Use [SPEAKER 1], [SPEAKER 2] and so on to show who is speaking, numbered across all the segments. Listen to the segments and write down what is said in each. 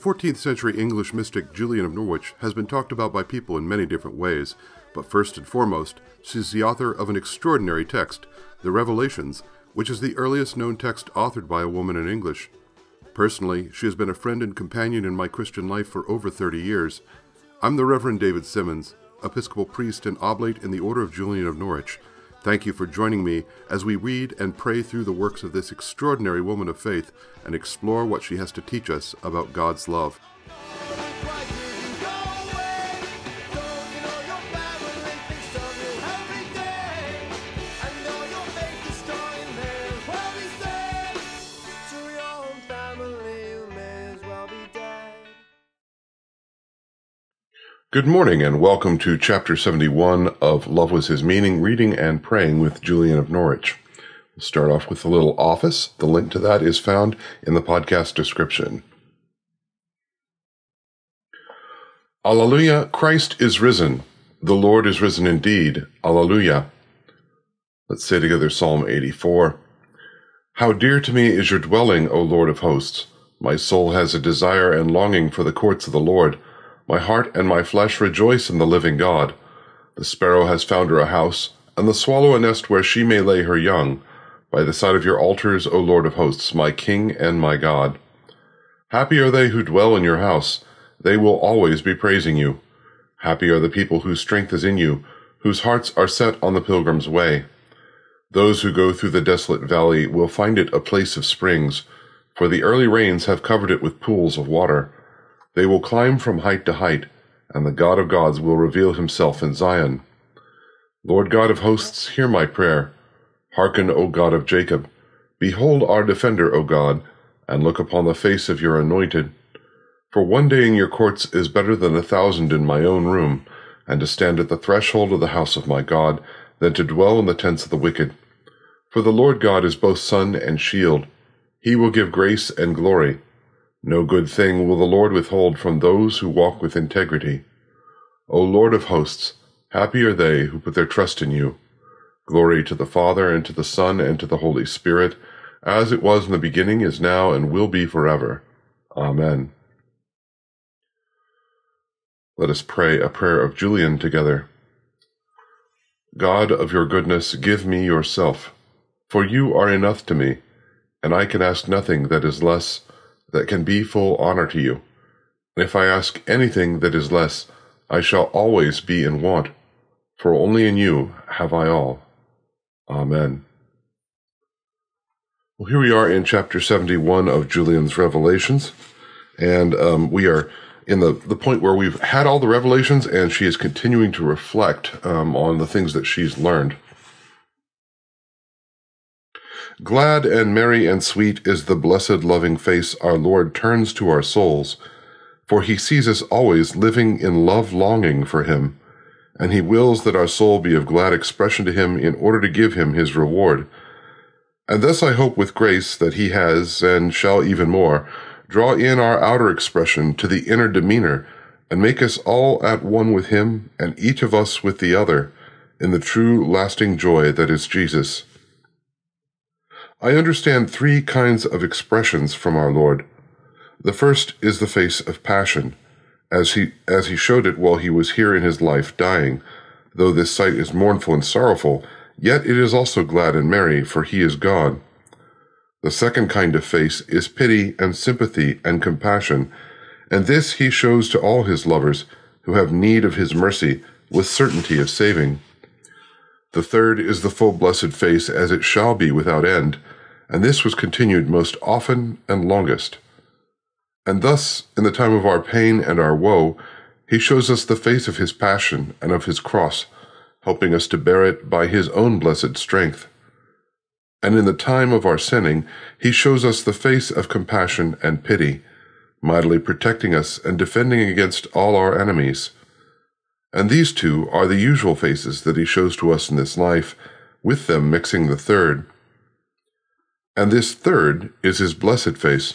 [SPEAKER 1] 14th century English mystic Julian of Norwich has been talked about by people in many different ways, but first and foremost, she's the author of an extraordinary text, the Revelations, which is the earliest known text authored by a woman in English. Personally, she has been a friend and companion in my Christian life for over 30 years. I'm the Reverend David Simmons, Episcopal priest and oblate in the Order of Julian of Norwich. Thank you for joining me as we read and pray through the works of this extraordinary woman of faith and explore what she has to teach us about God's love. Good morning and welcome to chapter 71 of Love Was His Meaning, Reading and Praying with Julian of Norwich. We'll start off with the little office. The link to that is found in the podcast description. Alleluia, Christ is risen. The Lord is risen indeed. Alleluia. Let's say together Psalm 84. How dear to me is your dwelling, O Lord of hosts. My soul has a desire and longing for the courts of the Lord. My heart and my flesh rejoice in the living God. The sparrow has found her a house, and the swallow a nest where she may lay her young, by the side of your altars, O Lord of hosts, my King and my God. Happy are they who dwell in your house, they will always be praising you. Happy are the people whose strength is in you, whose hearts are set on the pilgrim's way. Those who go through the desolate valley will find it a place of springs, for the early rains have covered it with pools of water. They will climb from height to height, and the God of gods will reveal himself in Zion. Lord God of hosts, hear my prayer. Hearken, O God of Jacob. Behold our defender, O God, and look upon the face of your anointed. For one day in your courts is better than a thousand in my own room, and to stand at the threshold of the house of my God, than to dwell in the tents of the wicked. For the Lord God is both sun and shield. He will give grace and glory. No good thing will the Lord withhold from those who walk with integrity. O Lord of hosts, happy are they who put their trust in you. Glory to the Father, and to the Son, and to the Holy Spirit, as it was in the beginning, is now, and will be forever. Amen. Let us pray a prayer of Julian together. God of your goodness, give me yourself, for you are enough to me, and I can ask nothing that is less that can be full honor to you. And if I ask anything that is less, I shall always be in want, for only in you have I all. Amen. Well, here we are in chapter 71 of Julian's Revelations, and um, we are in the, the point where we've had all the revelations, and she is continuing to reflect um, on the things that she's learned. Glad and merry and sweet is the blessed loving face our Lord turns to our souls, for he sees us always living in love longing for him, and he wills that our soul be of glad expression to him in order to give him his reward. And thus I hope with grace that he has, and shall even more, draw in our outer expression to the inner demeanor, and make us all at one with him, and each of us with the other, in the true lasting joy that is Jesus. I understand three kinds of expressions from our Lord. The first is the face of passion, as he, as he showed it while he was here in his life dying. Though this sight is mournful and sorrowful, yet it is also glad and merry, for he is God. The second kind of face is pity and sympathy and compassion, and this he shows to all his lovers who have need of his mercy with certainty of saving. The third is the full blessed face as it shall be without end, and this was continued most often and longest. And thus, in the time of our pain and our woe, he shows us the face of his passion and of his cross, helping us to bear it by his own blessed strength. And in the time of our sinning, he shows us the face of compassion and pity, mightily protecting us and defending against all our enemies. And these two are the usual faces that he shows to us in this life, with them mixing the third. And this third is his blessed face,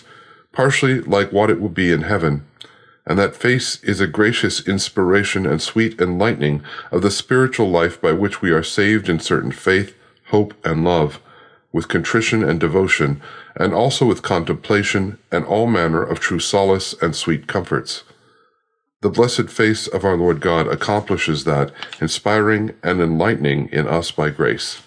[SPEAKER 1] partially like what it will be in heaven. And that face is a gracious inspiration and sweet enlightening of the spiritual life by which we are saved in certain faith, hope, and love, with contrition and devotion, and also with contemplation and all manner of true solace and sweet comforts. The blessed face of our Lord God accomplishes that, inspiring and enlightening in us by grace.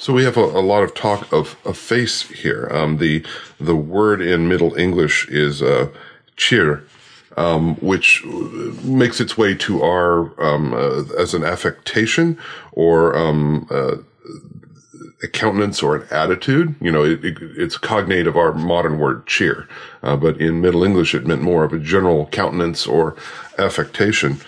[SPEAKER 1] So we have a, a lot of talk of a face here. Um, the the word in Middle English is uh, cheer, um, which makes its way to our um, uh, as an affectation or um, uh, a countenance or an attitude. You know, it, it, it's cognate of our modern word cheer, uh, but in Middle English it meant more of a general countenance or affectation.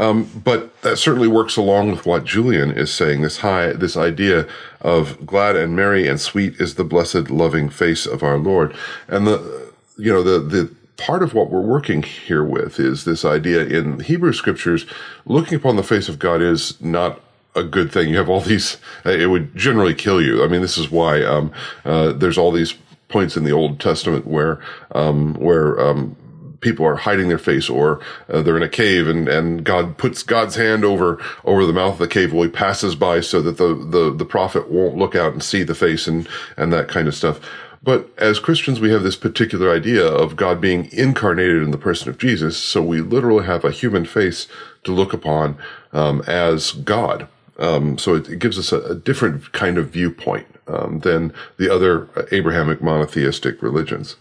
[SPEAKER 1] Um, but that certainly works along with what Julian is saying. This high, this idea of glad and merry and sweet is the blessed, loving face of our Lord, and the you know the the part of what we're working here with is this idea in Hebrew scriptures, looking upon the face of God is not a good thing. You have all these, it would generally kill you. I mean, this is why, um, uh, there's all these points in the Old Testament where, um, where, um, people are hiding their face or uh, they're in a cave and, and God puts God's hand over, over the mouth of the cave while he passes by so that the, the, the prophet won't look out and see the face and, and that kind of stuff. But as Christians, we have this particular idea of God being incarnated in the person of Jesus. So we literally have a human face to look upon um, as God. Um, so it, it, gives us a, a, different kind of viewpoint um, than the other Abrahamic monotheistic religions.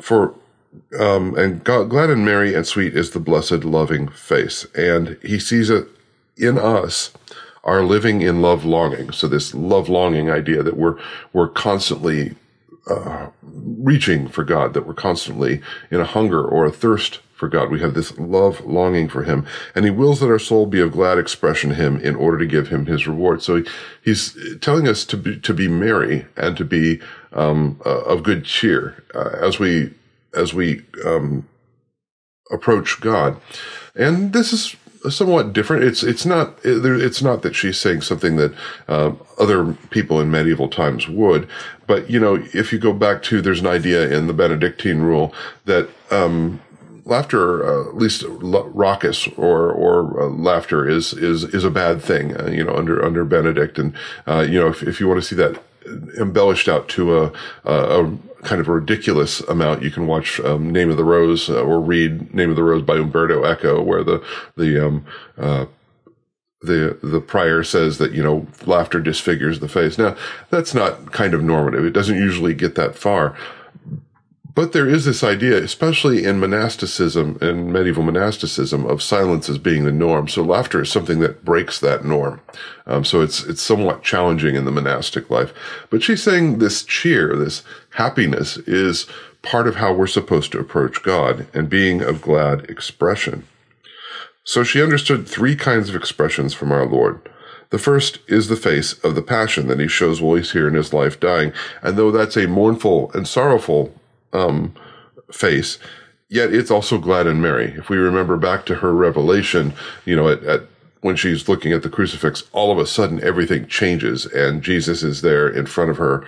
[SPEAKER 1] For um, and God, glad and merry and sweet is the blessed loving face, and He sees it in us are living in love longing. So this love longing idea that we're we're constantly uh, reaching for God, that we're constantly in a hunger or a thirst for God. We have this love longing for Him, and He wills that our soul be of glad expression to Him in order to give Him His reward. So he, He's telling us to be to be merry and to be um, uh, of good cheer uh, as we as we um, approach God. And this is somewhat different. It's it's not it's not that she's saying something that uh, other people in medieval times would, but you know, if you go back to there's an idea in the Benedictine rule that um, laughter, uh, at least raucous or or uh, laughter, is is is a bad thing. Uh, you know, under under Benedict, and uh, you know, if if you want to see that embellished out to a, a, a kind of ridiculous amount. You can watch um, Name of the Rose uh, or read Name of the Rose by Umberto Eco, where the the um, uh, the the prior says that you know laughter disfigures the face. Now that's not kind of normative. It doesn't usually get that far. But there is this idea, especially in monasticism and medieval monasticism, of silence as being the norm. So laughter is something that breaks that norm. Um, so it's it's somewhat challenging in the monastic life. But she's saying this cheer, this happiness, is part of how we're supposed to approach God and being of glad expression. So she understood three kinds of expressions from our Lord. The first is the face of the passion that he shows while he's here in his life dying. And though that's a mournful and sorrowful um, face, yet it's also glad and merry. If we remember back to her revelation, you know, at, at when she's looking at the crucifix, all of a sudden everything changes and Jesus is there in front of her,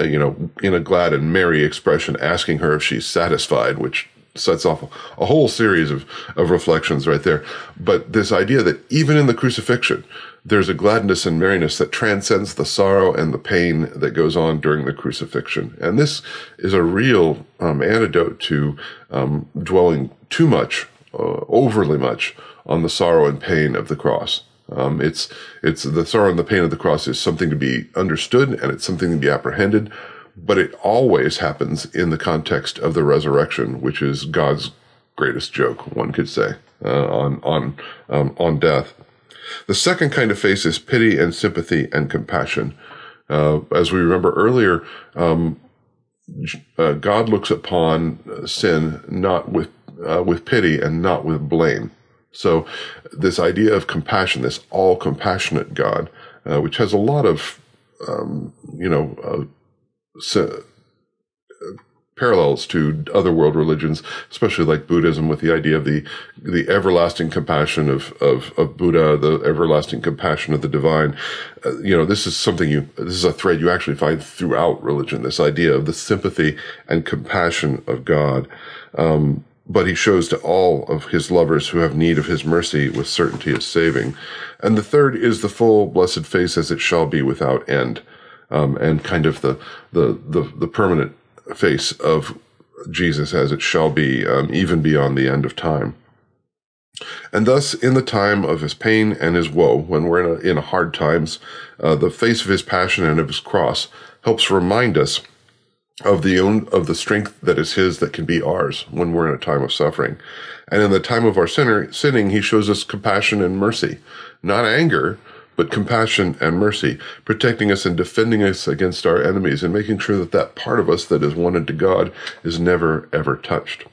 [SPEAKER 1] uh, you know, in a glad and merry expression, asking her if she's satisfied, which sets off a whole series of, of reflections right there. But this idea that even in the crucifixion, there's a gladness and merriness that transcends the sorrow and the pain that goes on during the crucifixion. And this is a real um, antidote to um, dwelling too much, uh, overly much, on the sorrow and pain of the cross. Um, it's it's the sorrow and the pain of the cross is something to be understood and it's something to be apprehended, but it always happens in the context of the resurrection, which is God's greatest joke, one could say, uh, on on um, on death. The second kind of face is pity and sympathy and compassion. Uh, as we remember earlier, um, uh, God looks upon sin not with uh, with pity and not with blame. So, this idea of compassion, this all compassionate God, uh, which has a lot of um, you know uh, parallels to other world religions, especially like Buddhism, with the idea of the the everlasting compassion of of, of Buddha, the everlasting compassion of the divine. Uh, you know, this is something you this is a thread you actually find throughout religion. This idea of the sympathy and compassion of God. Um, but he shows to all of his lovers who have need of his mercy with certainty of saving. And the third is the full blessed face as it shall be without end, um, and kind of the, the, the, the, permanent face of Jesus as it shall be, um, even beyond the end of time. And thus, in the time of his pain and his woe, when we're in, a, in hard times, uh, the face of his passion and of his cross helps remind us of the own of the strength that is his that can be ours when we're in a time of suffering. And in the time of our sinner, sinning, he shows us compassion and mercy, not anger, but compassion and mercy, protecting us and defending us against our enemies and making sure that that part of us that is wanted to God is never ever touched.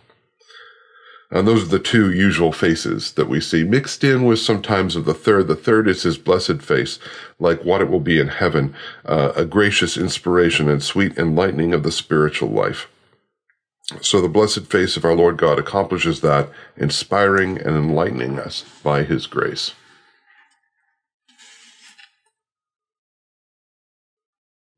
[SPEAKER 1] And those are the two usual faces that we see, mixed in with sometimes of the third. The third is his blessed face, like what it will be in heaven, uh, a gracious inspiration and sweet enlightening of the spiritual life. So the blessed face of our Lord God accomplishes that, inspiring and enlightening us by his grace.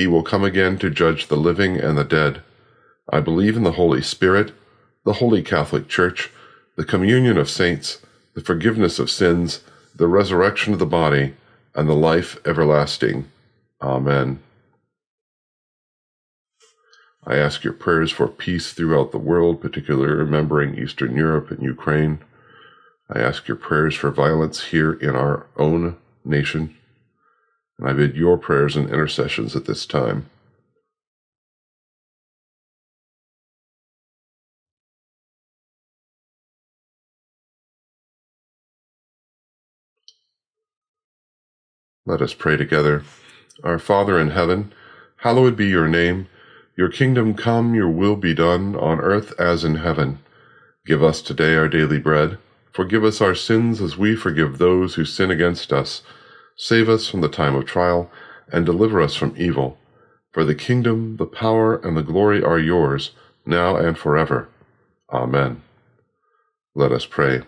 [SPEAKER 1] He will come again to judge the living and the dead. I believe in the Holy Spirit the Holy Catholic Church, the communion of saints, the forgiveness of sins, the resurrection of the body, and the life everlasting. Amen. I ask your prayers for peace throughout the world, particularly remembering Eastern Europe and Ukraine. I ask your prayers for violence here in our own nation. And I bid your prayers and intercessions at this time. Let us pray together. Our Father in heaven, hallowed be your name. Your kingdom come, your will be done, on earth as in heaven. Give us today our daily bread. Forgive us our sins as we forgive those who sin against us. Save us from the time of trial, and deliver us from evil. For the kingdom, the power, and the glory are yours, now and forever. Amen. Let us pray.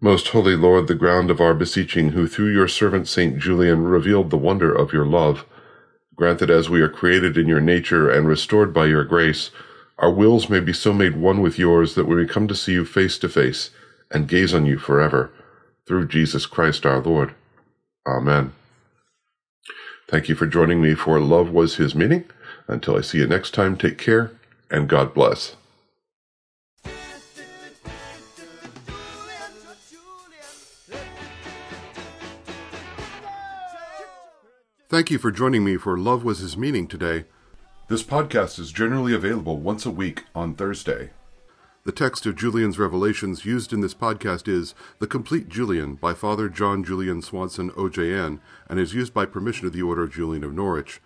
[SPEAKER 1] Most holy Lord, the ground of our beseeching, who through your servant Saint Julian revealed the wonder of your love, grant that as we are created in your nature and restored by your grace, our wills may be so made one with yours that we may come to see you face to face and gaze on you forever, through Jesus Christ our Lord. Amen. Thank you for joining me for Love Was His Meaning. Until I see you next time, take care and God bless. Thank you for joining me for Love Was His Meaning today. This podcast is generally available once a week on Thursday. The text of Julian's Revelations used in this podcast is The Complete Julian by Father John Julian Swanson, OJN, and is used by permission of the Order of Julian of Norwich.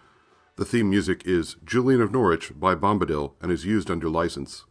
[SPEAKER 1] The theme music is Julian of Norwich by Bombadil and is used under license.